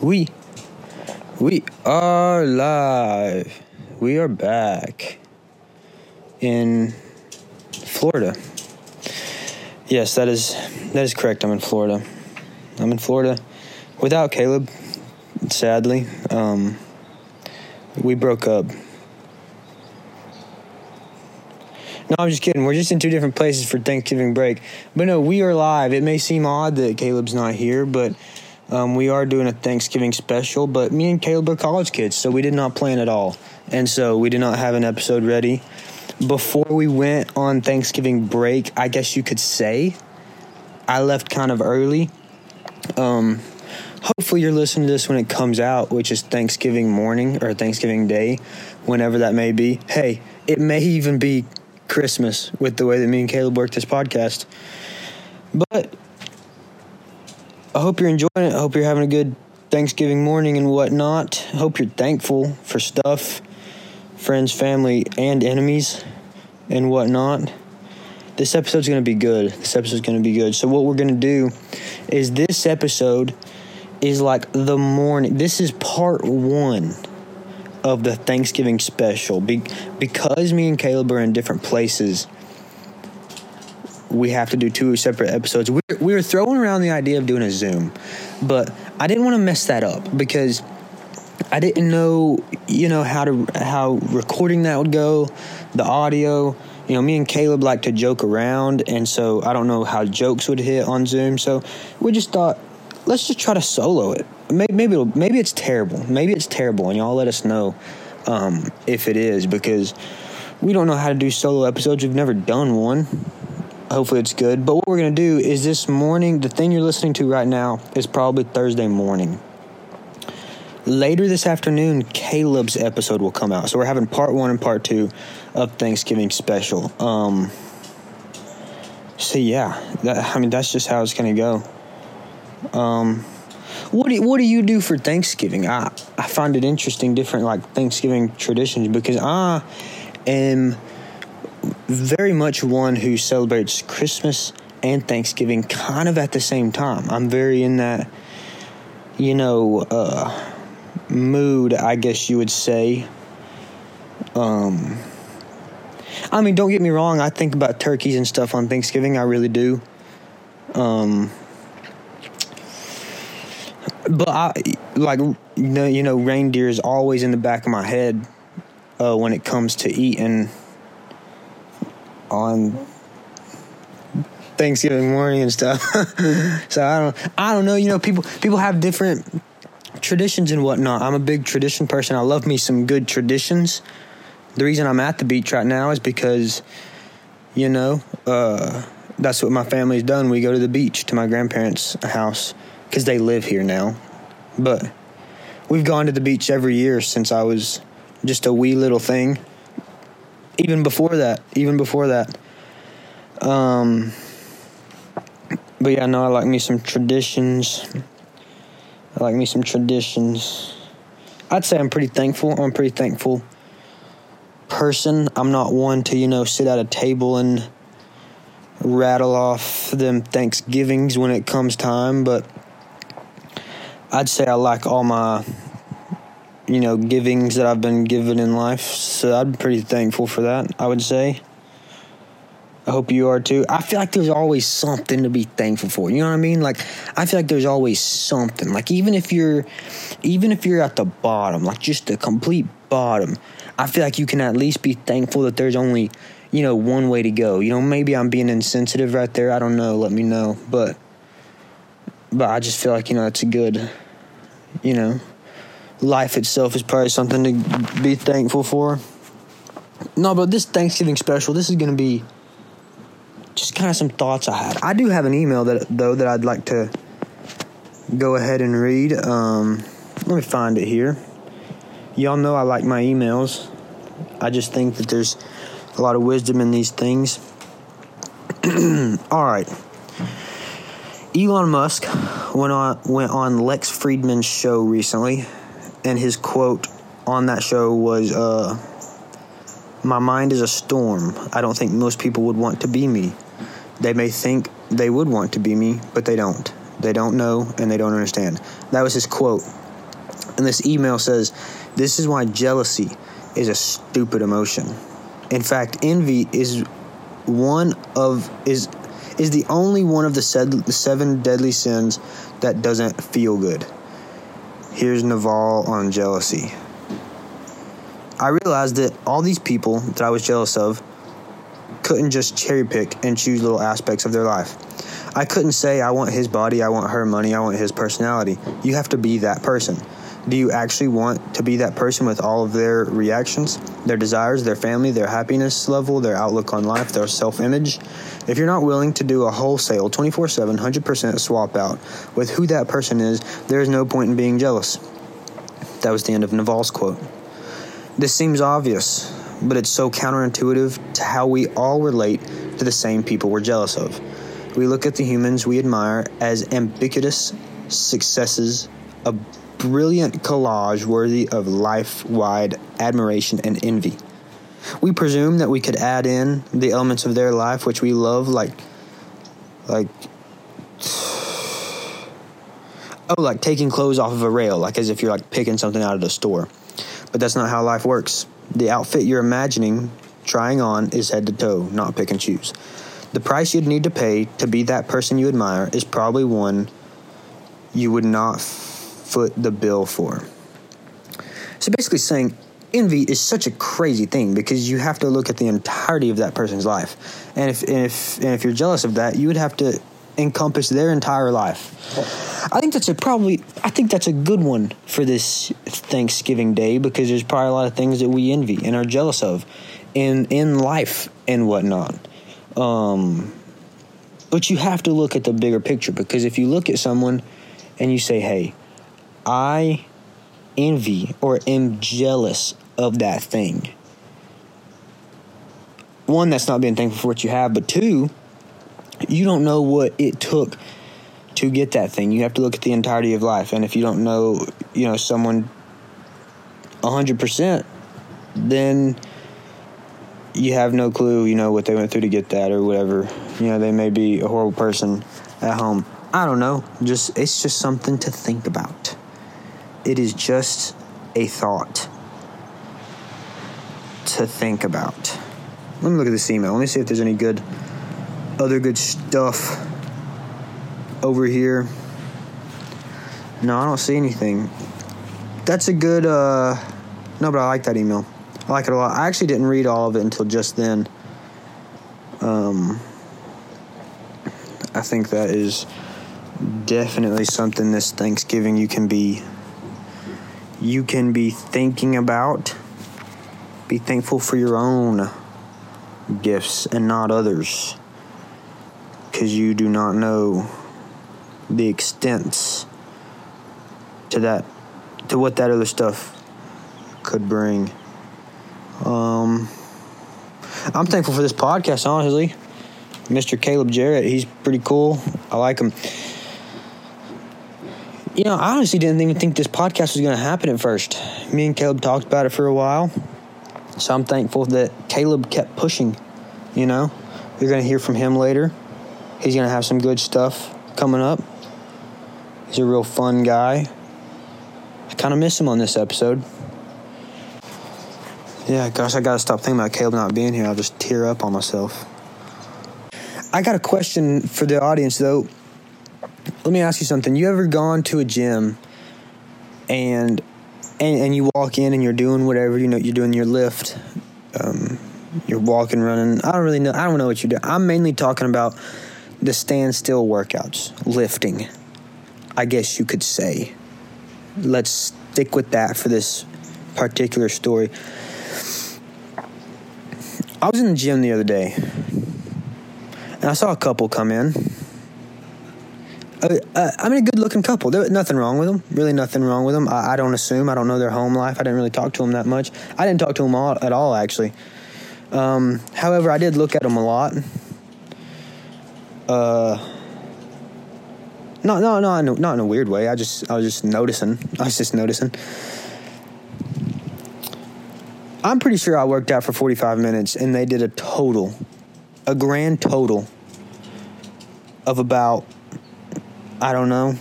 We we are live. We are back in Florida. Yes, that is that is correct. I'm in Florida. I'm in Florida without Caleb. Sadly, um, we broke up. No, I'm just kidding. We're just in two different places for Thanksgiving break. But no, we are live. It may seem odd that Caleb's not here, but um, we are doing a Thanksgiving special, but me and Caleb are college kids, so we did not plan at all. And so we did not have an episode ready. Before we went on Thanksgiving break, I guess you could say, I left kind of early. Um, hopefully, you're listening to this when it comes out, which is Thanksgiving morning or Thanksgiving day, whenever that may be. Hey, it may even be Christmas with the way that me and Caleb work this podcast. But I hope you're enjoying it. I hope you're having a good Thanksgiving morning and whatnot. I hope you're thankful for stuff, friends, family, and enemies and whatnot. This episode's going to be good. This episode's going to be good. So, what we're going to do is this episode is like the morning. This is part one of the Thanksgiving special. Be- because me and Caleb are in different places we have to do two separate episodes. We we were throwing around the idea of doing a Zoom, but I didn't want to mess that up because I didn't know, you know, how to how recording that would go, the audio. You know, me and Caleb like to joke around, and so I don't know how jokes would hit on Zoom. So we just thought, let's just try to solo it. Maybe maybe, maybe it's terrible. Maybe it's terrible, and y'all let us know um, if it is because we don't know how to do solo episodes. We've never done one hopefully it's good. But what we're going to do is this morning, the thing you're listening to right now is probably Thursday morning. Later this afternoon, Caleb's episode will come out. So we're having part one and part two of Thanksgiving special. Um, so yeah, that, I mean that's just how it's going to go. Um, what do what do you do for Thanksgiving? I I find it interesting, different like Thanksgiving traditions because I am very much one who celebrates Christmas and Thanksgiving kind of at the same time. I'm very in that, you know, uh, mood, I guess you would say. Um, I mean, don't get me wrong. I think about turkeys and stuff on Thanksgiving. I really do. Um, but I like you know, you know, reindeer is always in the back of my head uh, when it comes to eating on Thanksgiving morning and stuff. so I don't I don't know, you know, people people have different traditions and whatnot. I'm a big tradition person. I love me some good traditions. The reason I'm at the beach right now is because, you know, uh, that's what my family's done. We go to the beach to my grandparents' house because they live here now. But we've gone to the beach every year since I was just a wee little thing even before that, even before that. Um, but yeah, no, I like me some traditions. I like me some traditions. I'd say I'm pretty thankful. I'm a pretty thankful person. I'm not one to, you know, sit at a table and rattle off them Thanksgivings when it comes time, but I'd say I like all my you know, givings that I've been given in life. So I'm pretty thankful for that, I would say. I hope you are too. I feel like there's always something to be thankful for. You know what I mean? Like I feel like there's always something. Like even if you're even if you're at the bottom, like just the complete bottom, I feel like you can at least be thankful that there's only, you know, one way to go. You know, maybe I'm being insensitive right there. I don't know. Let me know. But but I just feel like, you know, it's a good, you know, life itself is probably something to be thankful for. No, but this Thanksgiving special, this is going to be just kind of some thoughts I had. I do have an email that though that I'd like to go ahead and read. Um, let me find it here. Y'all know I like my emails. I just think that there's a lot of wisdom in these things. All right. Elon Musk went on went on Lex Fridman's show recently and his quote on that show was, uh, "My mind is a storm. I don't think most people would want to be me. They may think they would want to be me, but they don't. They don't know and they don't understand." That was his quote. And this email says, This is why jealousy is a stupid emotion. In fact, envy is one of is is the only one of the seven deadly sins that doesn't feel good. Here's Naval on jealousy. I realized that all these people that I was jealous of couldn't just cherry pick and choose little aspects of their life. I couldn't say, I want his body, I want her money, I want his personality. You have to be that person. Do you actually want to be that person with all of their reactions, their desires, their family, their happiness level, their outlook on life, their self image? If you're not willing to do a wholesale 24 7, 100% swap out with who that person is, there is no point in being jealous. That was the end of Naval's quote. This seems obvious, but it's so counterintuitive to how we all relate to the same people we're jealous of. We look at the humans we admire as ambiguous successes, brilliant collage worthy of life wide admiration and envy. We presume that we could add in the elements of their life which we love, like, like, oh, like taking clothes off of a rail, like as if you're like picking something out of the store. But that's not how life works. The outfit you're imagining trying on is head to toe, not pick and choose. The price you'd need to pay to be that person you admire is probably one you would not foot the bill for. So basically, saying envy is such a crazy thing because you have to look at the entirety of that person's life, and if and if and if you're jealous of that, you would have to encompass their entire life. I think that's a probably I think that's a good one for this Thanksgiving Day because there's probably a lot of things that we envy and are jealous of in in life and whatnot. Um, but you have to look at the bigger picture because if you look at someone and you say, "Hey, I envy or am jealous of that thing," one, that's not being thankful for what you have, but two, you don't know what it took to get that thing. You have to look at the entirety of life. And if you don't know, you know, someone 100%, then you have no clue, you know, what they went through to get that or whatever. You know, they may be a horrible person at home. I don't know. Just it's just something to think about. It is just a thought to think about. Let me look at this email. Let me see if there's any good other good stuff over here. No, I don't see anything. That's a good uh no, but I like that email. I like it a lot. I actually didn't read all of it until just then. Um I think that is definitely something this Thanksgiving you can be you can be thinking about. Be thankful for your own gifts and not others because you do not know the extents to that to what that other stuff could bring. Um, I'm thankful for this podcast, honestly. Mr. Caleb Jarrett, he's pretty cool. I like him. You know, I honestly didn't even think this podcast was going to happen at first. Me and Caleb talked about it for a while. So I'm thankful that Caleb kept pushing, you know. You're going to hear from him later. He's going to have some good stuff coming up. He's a real fun guy. I kind of miss him on this episode. Yeah, gosh, I got to stop thinking about Caleb not being here. I'll just tear up on myself. I got a question for the audience, though. Let me ask you something. You ever gone to a gym and and, and you walk in and you're doing whatever you know you're doing your lift, um, you're walking, running. I don't really know. I don't know what you're doing. I'm mainly talking about the standstill workouts, lifting, I guess you could say. Let's stick with that for this particular story. I was in the gym the other day and I saw a couple come in. Uh, uh, I mean, a good looking couple. There was nothing wrong with them. Really, nothing wrong with them. I, I, don't assume. I don't know their home life. I didn't really talk to them that much. I didn't talk to them all, at all, actually. Um, however, I did look at them a lot uh, no, no, no, not in a weird way. I just, I was just noticing. I was just noticing. I'm pretty sure I worked out for 45 minutes, and they did a total, a grand total of about, I don't know,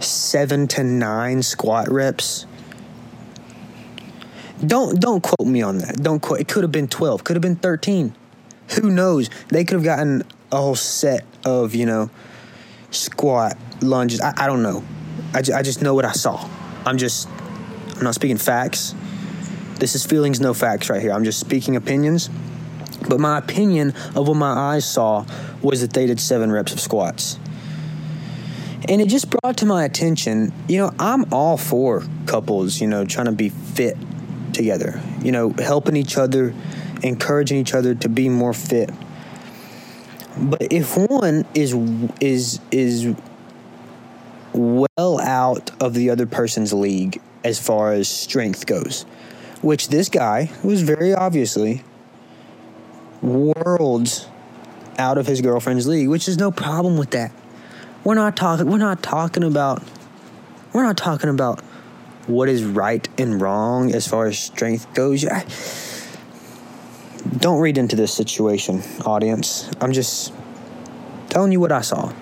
seven to nine squat reps. Don't don't quote me on that. Don't quote. It could have been twelve. Could have been thirteen. Who knows? They could have gotten a whole set of you know squat lunges. I, I don't know. I, I just know what I saw. I'm just I'm not speaking facts. This is feelings, no facts, right here. I'm just speaking opinions. But my opinion of what my eyes saw was that they did seven reps of squats. And it just brought to my attention, you know, I'm all for couples, you know, trying to be fit together, you know, helping each other, encouraging each other to be more fit. But if one is is is well out of the other person's league as far as strength goes, which this guy was very obviously worlds out of his girlfriend's league, which is no problem with that. We're not talking we're not talking about we're not talking about what is right and wrong as far as strength goes. Don't read into this situation, audience. I'm just telling you what I saw.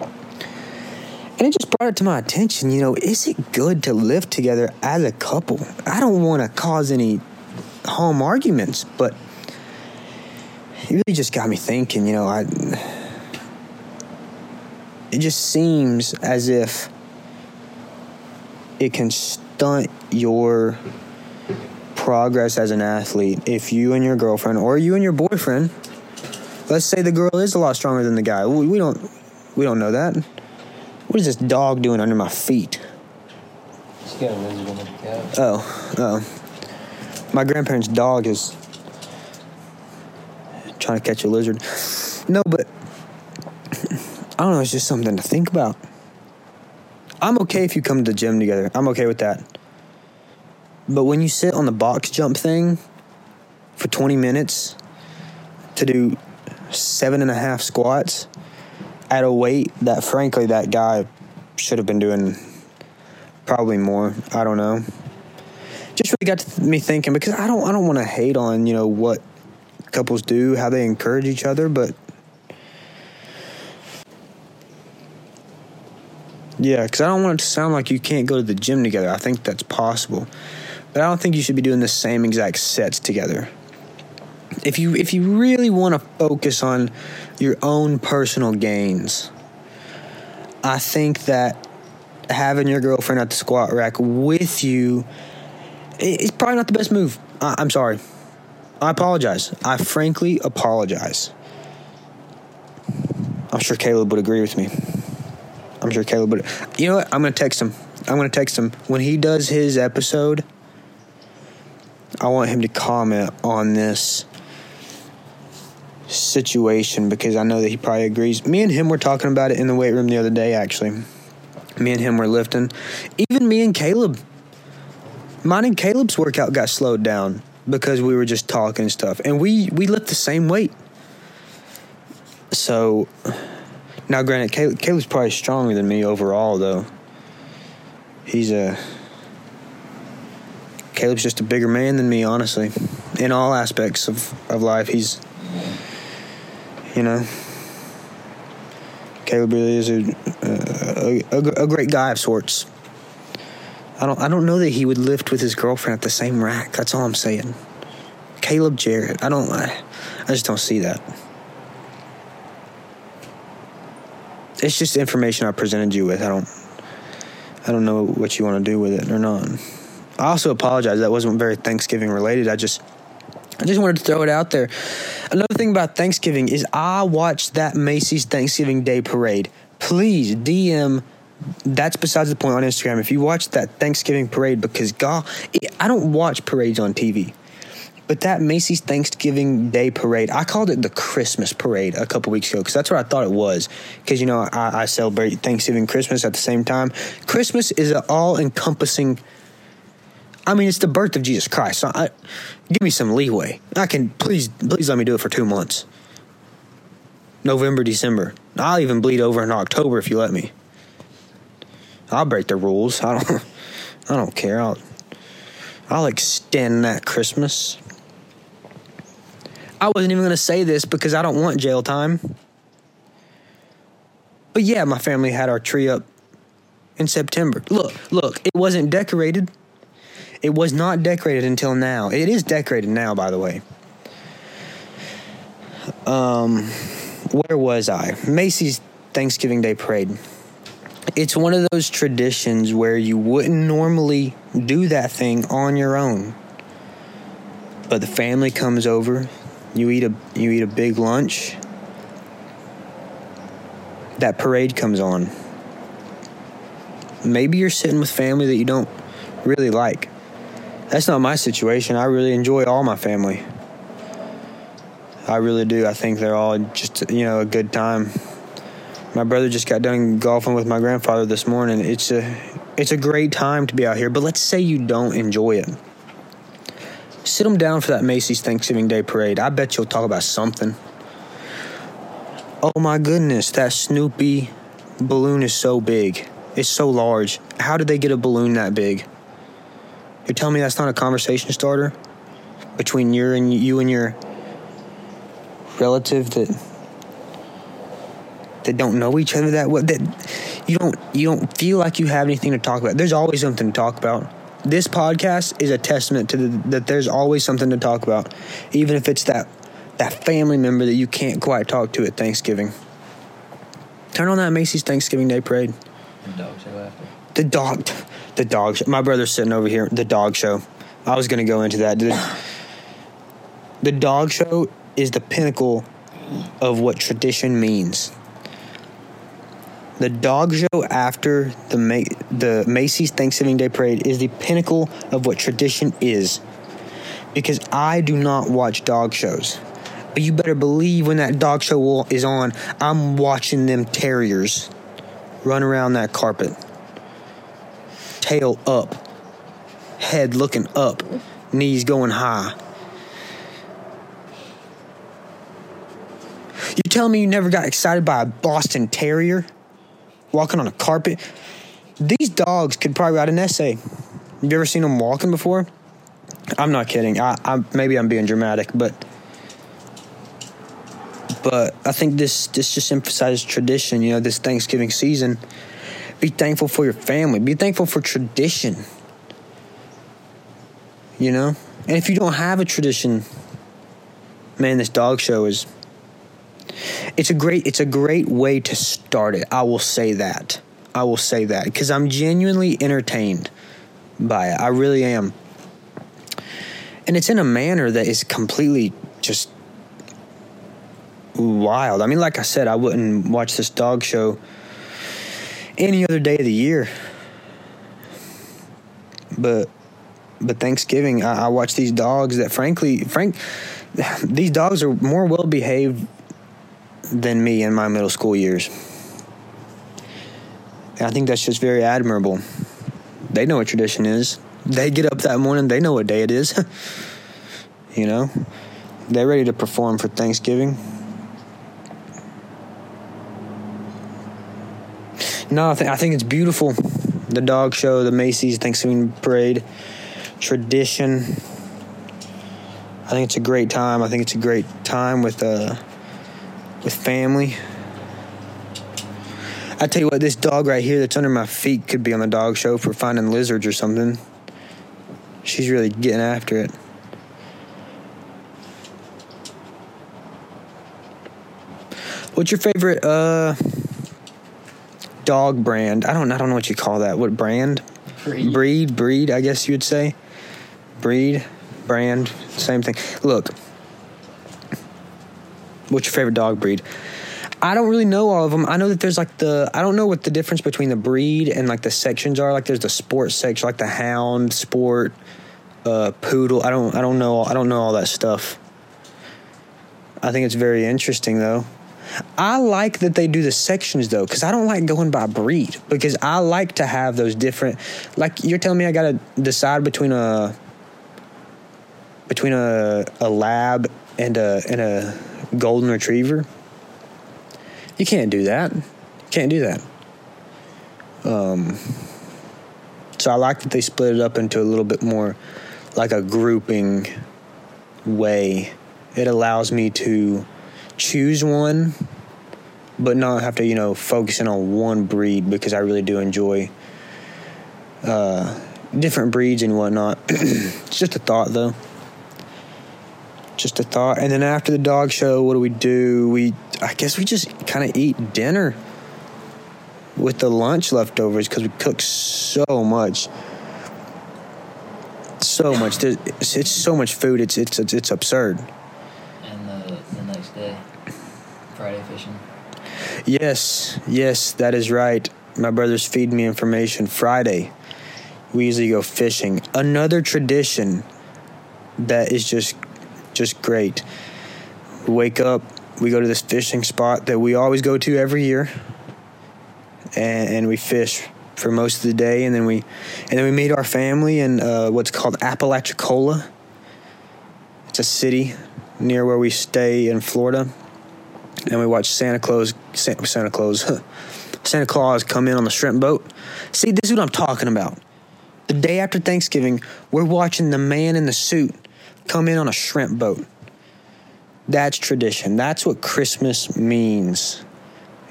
And it just brought it to my attention, you know, is it good to live together as a couple? I don't want to cause any home arguments, but it really just got me thinking, you know, I it just seems as if it can stunt your progress as an athlete. If you and your girlfriend or you and your boyfriend let's say the girl is a lot stronger than the guy. We, we don't we don't know that. What is this dog doing under my feet? Oh oh. My grandparents dog is trying to catch a lizard. No but I don't know, it's just something to think about. I'm okay if you come to the gym together. I'm okay with that. But when you sit on the box jump thing for 20 minutes to do seven and a half squats at a weight that, frankly, that guy should have been doing probably more. I don't know. Just really got me thinking because I don't I don't want to hate on you know what couples do, how they encourage each other, but Yeah, because I don't want it to sound like you can't go to the gym together. I think that's possible, but I don't think you should be doing the same exact sets together. If you if you really want to focus on your own personal gains, I think that having your girlfriend at the squat rack with you is probably not the best move. I, I'm sorry. I apologize. I frankly apologize. I'm sure Caleb would agree with me. I'm sure Caleb would. You know what? I'm going to text him. I'm going to text him. When he does his episode, I want him to comment on this situation because I know that he probably agrees. Me and him were talking about it in the weight room the other day, actually. Me and him were lifting. Even me and Caleb. Mine and Caleb's workout got slowed down because we were just talking stuff. And we, we lift the same weight. So now, granted, Caleb, Caleb's probably stronger than me overall, though. He's uh, a Caleb's just a bigger man than me, honestly, in all aspects of, of life. He's, you know, Caleb really is a, a, a, a great guy of sorts. I don't I don't know that he would lift with his girlfriend at the same rack. That's all I'm saying. Caleb Jarrett. I don't I, I just don't see that. It's just information I presented you with. I don't I don't know what you want to do with it or not. I also apologize. That wasn't very Thanksgiving related. I just I just wanted to throw it out there. Another thing about Thanksgiving is I watched that Macy's Thanksgiving Day parade. Please DM that's besides the point on Instagram. If you watch that Thanksgiving parade, because God, I don't watch parades on TV. But that Macy's Thanksgiving Day parade, I called it the Christmas parade a couple weeks ago because that's what I thought it was. Because, you know, I, I, celebrate Thanksgiving Christmas at the same time. Christmas is an all encompassing, I mean, it's the birth of Jesus Christ. So I, give me some leeway. I can, please, please let me do it for two months November, December. I'll even bleed over in October if you let me. I'll break the rules. I don't, I don't care. I'll, I'll extend that Christmas. I wasn't even going to say this because I don't want jail time. But yeah, my family had our tree up in September. Look, look, it wasn't decorated. It was not decorated until now. It is decorated now, by the way. Um, where was I? Macy's Thanksgiving Day Parade. It's one of those traditions where you wouldn't normally do that thing on your own. But the family comes over, you eat a you eat a big lunch. That parade comes on. Maybe you're sitting with family that you don't really like. That's not my situation. I really enjoy all my family. I really do. I think they're all just you know a good time. My brother just got done golfing with my grandfather this morning. It's a it's a great time to be out here. But let's say you don't enjoy it. Sit them down for that Macy's Thanksgiving Day parade. I bet you'll talk about something. Oh my goodness, that Snoopy balloon is so big. It's so large. How did they get a balloon that big? You're telling me that's not a conversation starter between you and you and your relative that that don't know each other that what that you don't you don't feel like you have anything to talk about. There's always something to talk about. This podcast is a testament to the, that there's always something to talk about, even if it's that that family member that you can't quite talk to at Thanksgiving. Turn on that Macy's Thanksgiving Day Parade. The dog show after. The dog, the dog show. My brother's sitting over here. The dog show. I was going to go into that. The, the dog show is the pinnacle of what tradition means. The dog show after the the Macy's Thanksgiving Day Parade is the pinnacle of what tradition is. Because I do not watch dog shows. But you better believe when that dog show is on, I'm watching them terriers run around that carpet. Tail up, head looking up, knees going high. You tell me you never got excited by a Boston Terrier walking on a carpet? These dogs could probably write an essay. Have you ever seen them walking before? I'm not kidding. I, I maybe I'm being dramatic, but but I think this this just emphasizes tradition. You know, this Thanksgiving season. Be thankful for your family. Be thankful for tradition. You know, and if you don't have a tradition, man, this dog show is. It's a great. It's a great way to start it. I will say that. I will say that because I'm genuinely entertained by it. I really am. And it's in a manner that is completely just wild. I mean, like I said, I wouldn't watch this dog show any other day of the year. But but Thanksgiving, I, I watch these dogs that, frankly, Frank, these dogs are more well behaved than me in my middle school years. And I think that's just very admirable. They know what tradition is. They get up that morning, they know what day it is. you know, they're ready to perform for Thanksgiving. No, I, th- I think it's beautiful. The dog show, the Macy's Thanksgiving parade, tradition. I think it's a great time. I think it's a great time with uh, with family. I tell you what, this dog right here that's under my feet could be on the dog show for finding lizards or something. She's really getting after it. What's your favorite uh dog brand? I don't I don't know what you call that. What brand? Breed. Breed, breed, I guess you would say. Breed, brand, same thing. Look. What's your favorite dog breed? I don't really know all of them. I know that there's like the I don't know what the difference between the breed and like the sections are. Like there's the sports section, like the hound, sport, uh, poodle. I don't I don't know I don't know all that stuff. I think it's very interesting though. I like that they do the sections though, because I don't like going by breed. Because I like to have those different. Like you're telling me, I gotta decide between a between a a lab and a and a golden retriever. You can't do that. You can't do that. Um. So I like that they split it up into a little bit more like a grouping way. It allows me to choose one, but not have to, you know, focus in on one breed because I really do enjoy uh, different breeds and whatnot. it's just a thought, though. Just a thought. And then after the dog show, what do we do? We, I guess we just kind of eat dinner with the lunch leftovers because we cook so much. So much. It's, it's so much food. It's it's it's, it's absurd. And the, the next day, Friday fishing. Yes, yes, that is right. My brother's feed me information. Friday, we usually go fishing. Another tradition that is just just great. We wake up, we go to this fishing spot that we always go to every year, and, and we fish for most of the day, and then we and then we meet our family in uh, what's called Apalachicola. It's a city near where we stay in Florida, and we watch Santa Claus Santa, Santa Claus Santa Claus come in on the shrimp boat. See, this is what I'm talking about. The day after Thanksgiving, we're watching the man in the suit come in on a shrimp boat. That's tradition. That's what Christmas means.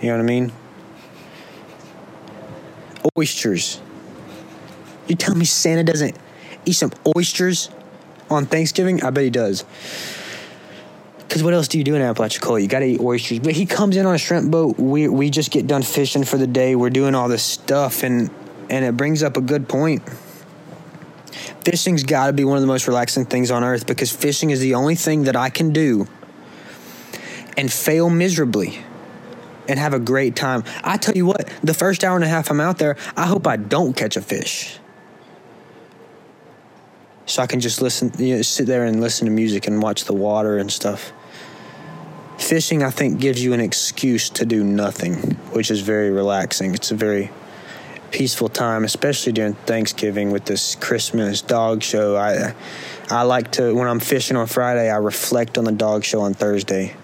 You know what I mean? Oysters. You tell me Santa doesn't eat some oysters on Thanksgiving? I bet he does. Because what else do you do in Apalachicola? You got to eat oysters. But he comes in on a shrimp boat. We we just get done fishing for the day. We're doing all this stuff, and and it brings up a good point. Fishing's got to be one of the most relaxing things on earth because fishing is the only thing that I can do and fail miserably and have a great time. I tell you what, the first hour and a half I'm out there, I hope I don't catch a fish. So I can just listen, you know, sit there and listen to music and watch the water and stuff. Fishing, I think, gives you an excuse to do nothing, which is very relaxing. It's a very peaceful time, especially during Thanksgiving with this Christmas dog show. I I like to when I'm fishing on Friday, I reflect on the dog show on Thursday.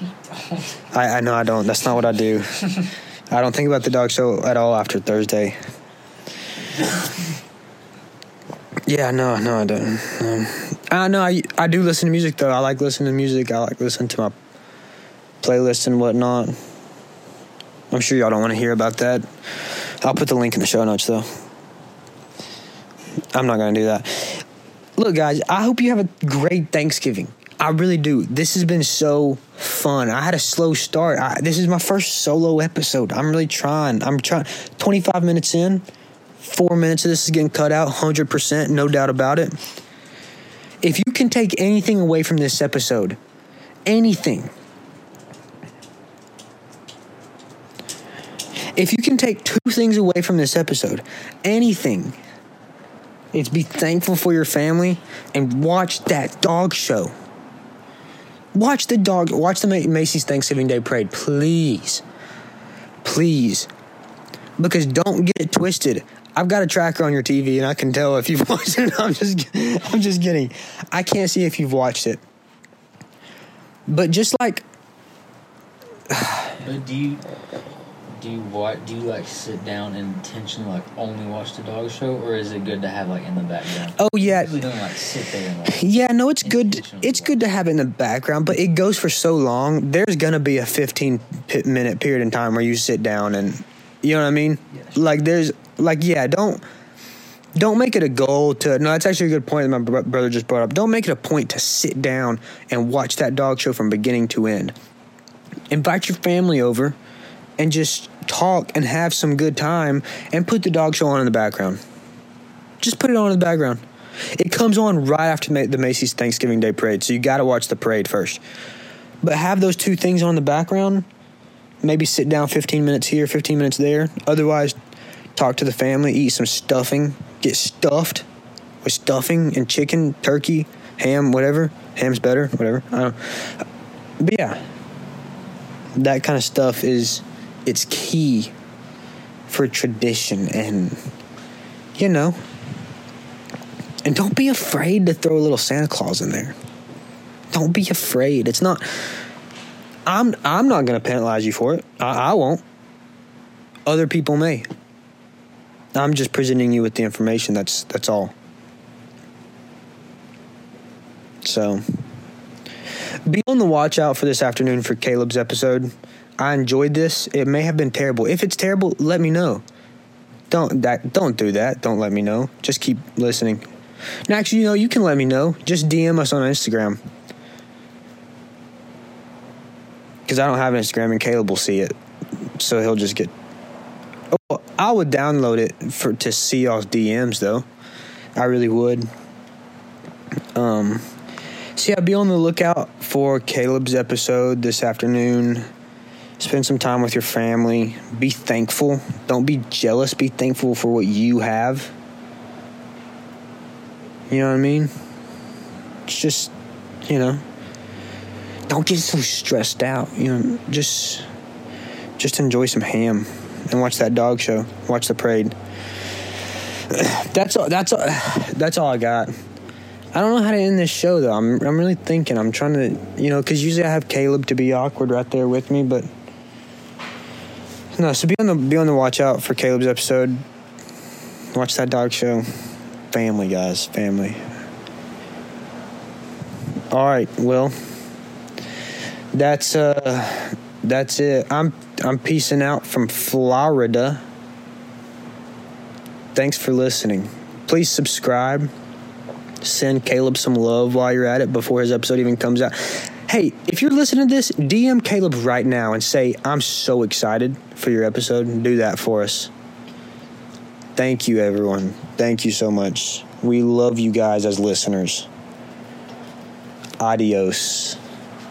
I, I know I don't. That's not what I do. I don't think about the dog show at all after Thursday. Yeah, no, no, I don't. Um, I know I I do listen to music though. I like listening to music. I like listening to my playlist and whatnot. I'm sure y'all don't want to hear about that. I'll put the link in the show notes though. I'm not gonna do that. Look, guys, I hope you have a great Thanksgiving. I really do. This has been so fun. I had a slow start. I, this is my first solo episode. I'm really trying. I'm trying. 25 minutes in, four minutes of this is getting cut out, 100%, no doubt about it. If you can take anything away from this episode, anything, if you can take two things away from this episode, anything, it's be thankful for your family and watch that dog show. Watch the dog, watch the Macy's Thanksgiving Day Parade, please. Please. Because don't get it twisted. I've got a tracker on your TV and I can tell if you've watched it. I'm just I'm just kidding. I can't see if you've watched it. But just like But do you do you watch? Do you like sit down and intentionally like only watch the dog show, or is it good to have like in the background? Oh yeah, you don't like sit there and like. Yeah, no, it's good. It's good to have it in the background, but it goes for so long. There's gonna be a 15 minute period in time where you sit down and, you know what I mean? Like there's like yeah, don't don't make it a goal to no that's actually a good point that my brother just brought up don't make it a point to sit down and watch that dog show from beginning to end invite your family over and just talk and have some good time and put the dog show on in the background. Just put it on in the background. It comes on right after the Macy's Thanksgiving Day parade, so you got to watch the parade first. But have those two things on in the background. Maybe sit down 15 minutes here, 15 minutes there. Otherwise, talk to the family, eat some stuffing, get stuffed with stuffing and chicken, turkey, ham, whatever. Ham's better, whatever. I don't. But yeah, that kind of stuff is it's key for tradition and you know and don't be afraid to throw a little Santa Claus in there. Don't be afraid. It's not I'm I'm not to penalize you for it. I, I won't. Other people may. I'm just presenting you with the information. That's that's all. So, be on the watch out for this afternoon for Caleb's episode. I enjoyed this. It may have been terrible. If it's terrible, let me know. Don't that don't do that. Don't let me know. Just keep listening. And actually, you know, you can let me know. Just DM us on Instagram. Because I don't have Instagram and Caleb will see it. So he'll just get. Oh, I would download it for to see y'all's DMs though. I really would. Um, so yeah, be on the lookout for Caleb's episode this afternoon. Spend some time with your family. Be thankful. Don't be jealous. Be thankful for what you have. You know what I mean? It's just, you know, don't get so stressed out. You know, just, just enjoy some ham and watch that dog show. Watch the parade. That's all. That's all. That's all I got. I don't know how to end this show though. I'm I'm really thinking. I'm trying to, you know, because usually I have Caleb to be awkward right there with me, but no. So be on the be on the watch out for Caleb's episode. Watch that dog show. Family, guys, family. All right, well, that's uh, that's it. I'm I'm peacing out from Florida. Thanks for listening. Please subscribe. Send Caleb some love while you're at it before his episode even comes out. Hey, if you're listening to this, DM Caleb right now and say, I'm so excited for your episode. Do that for us. Thank you, everyone. Thank you so much. We love you guys as listeners. Adios.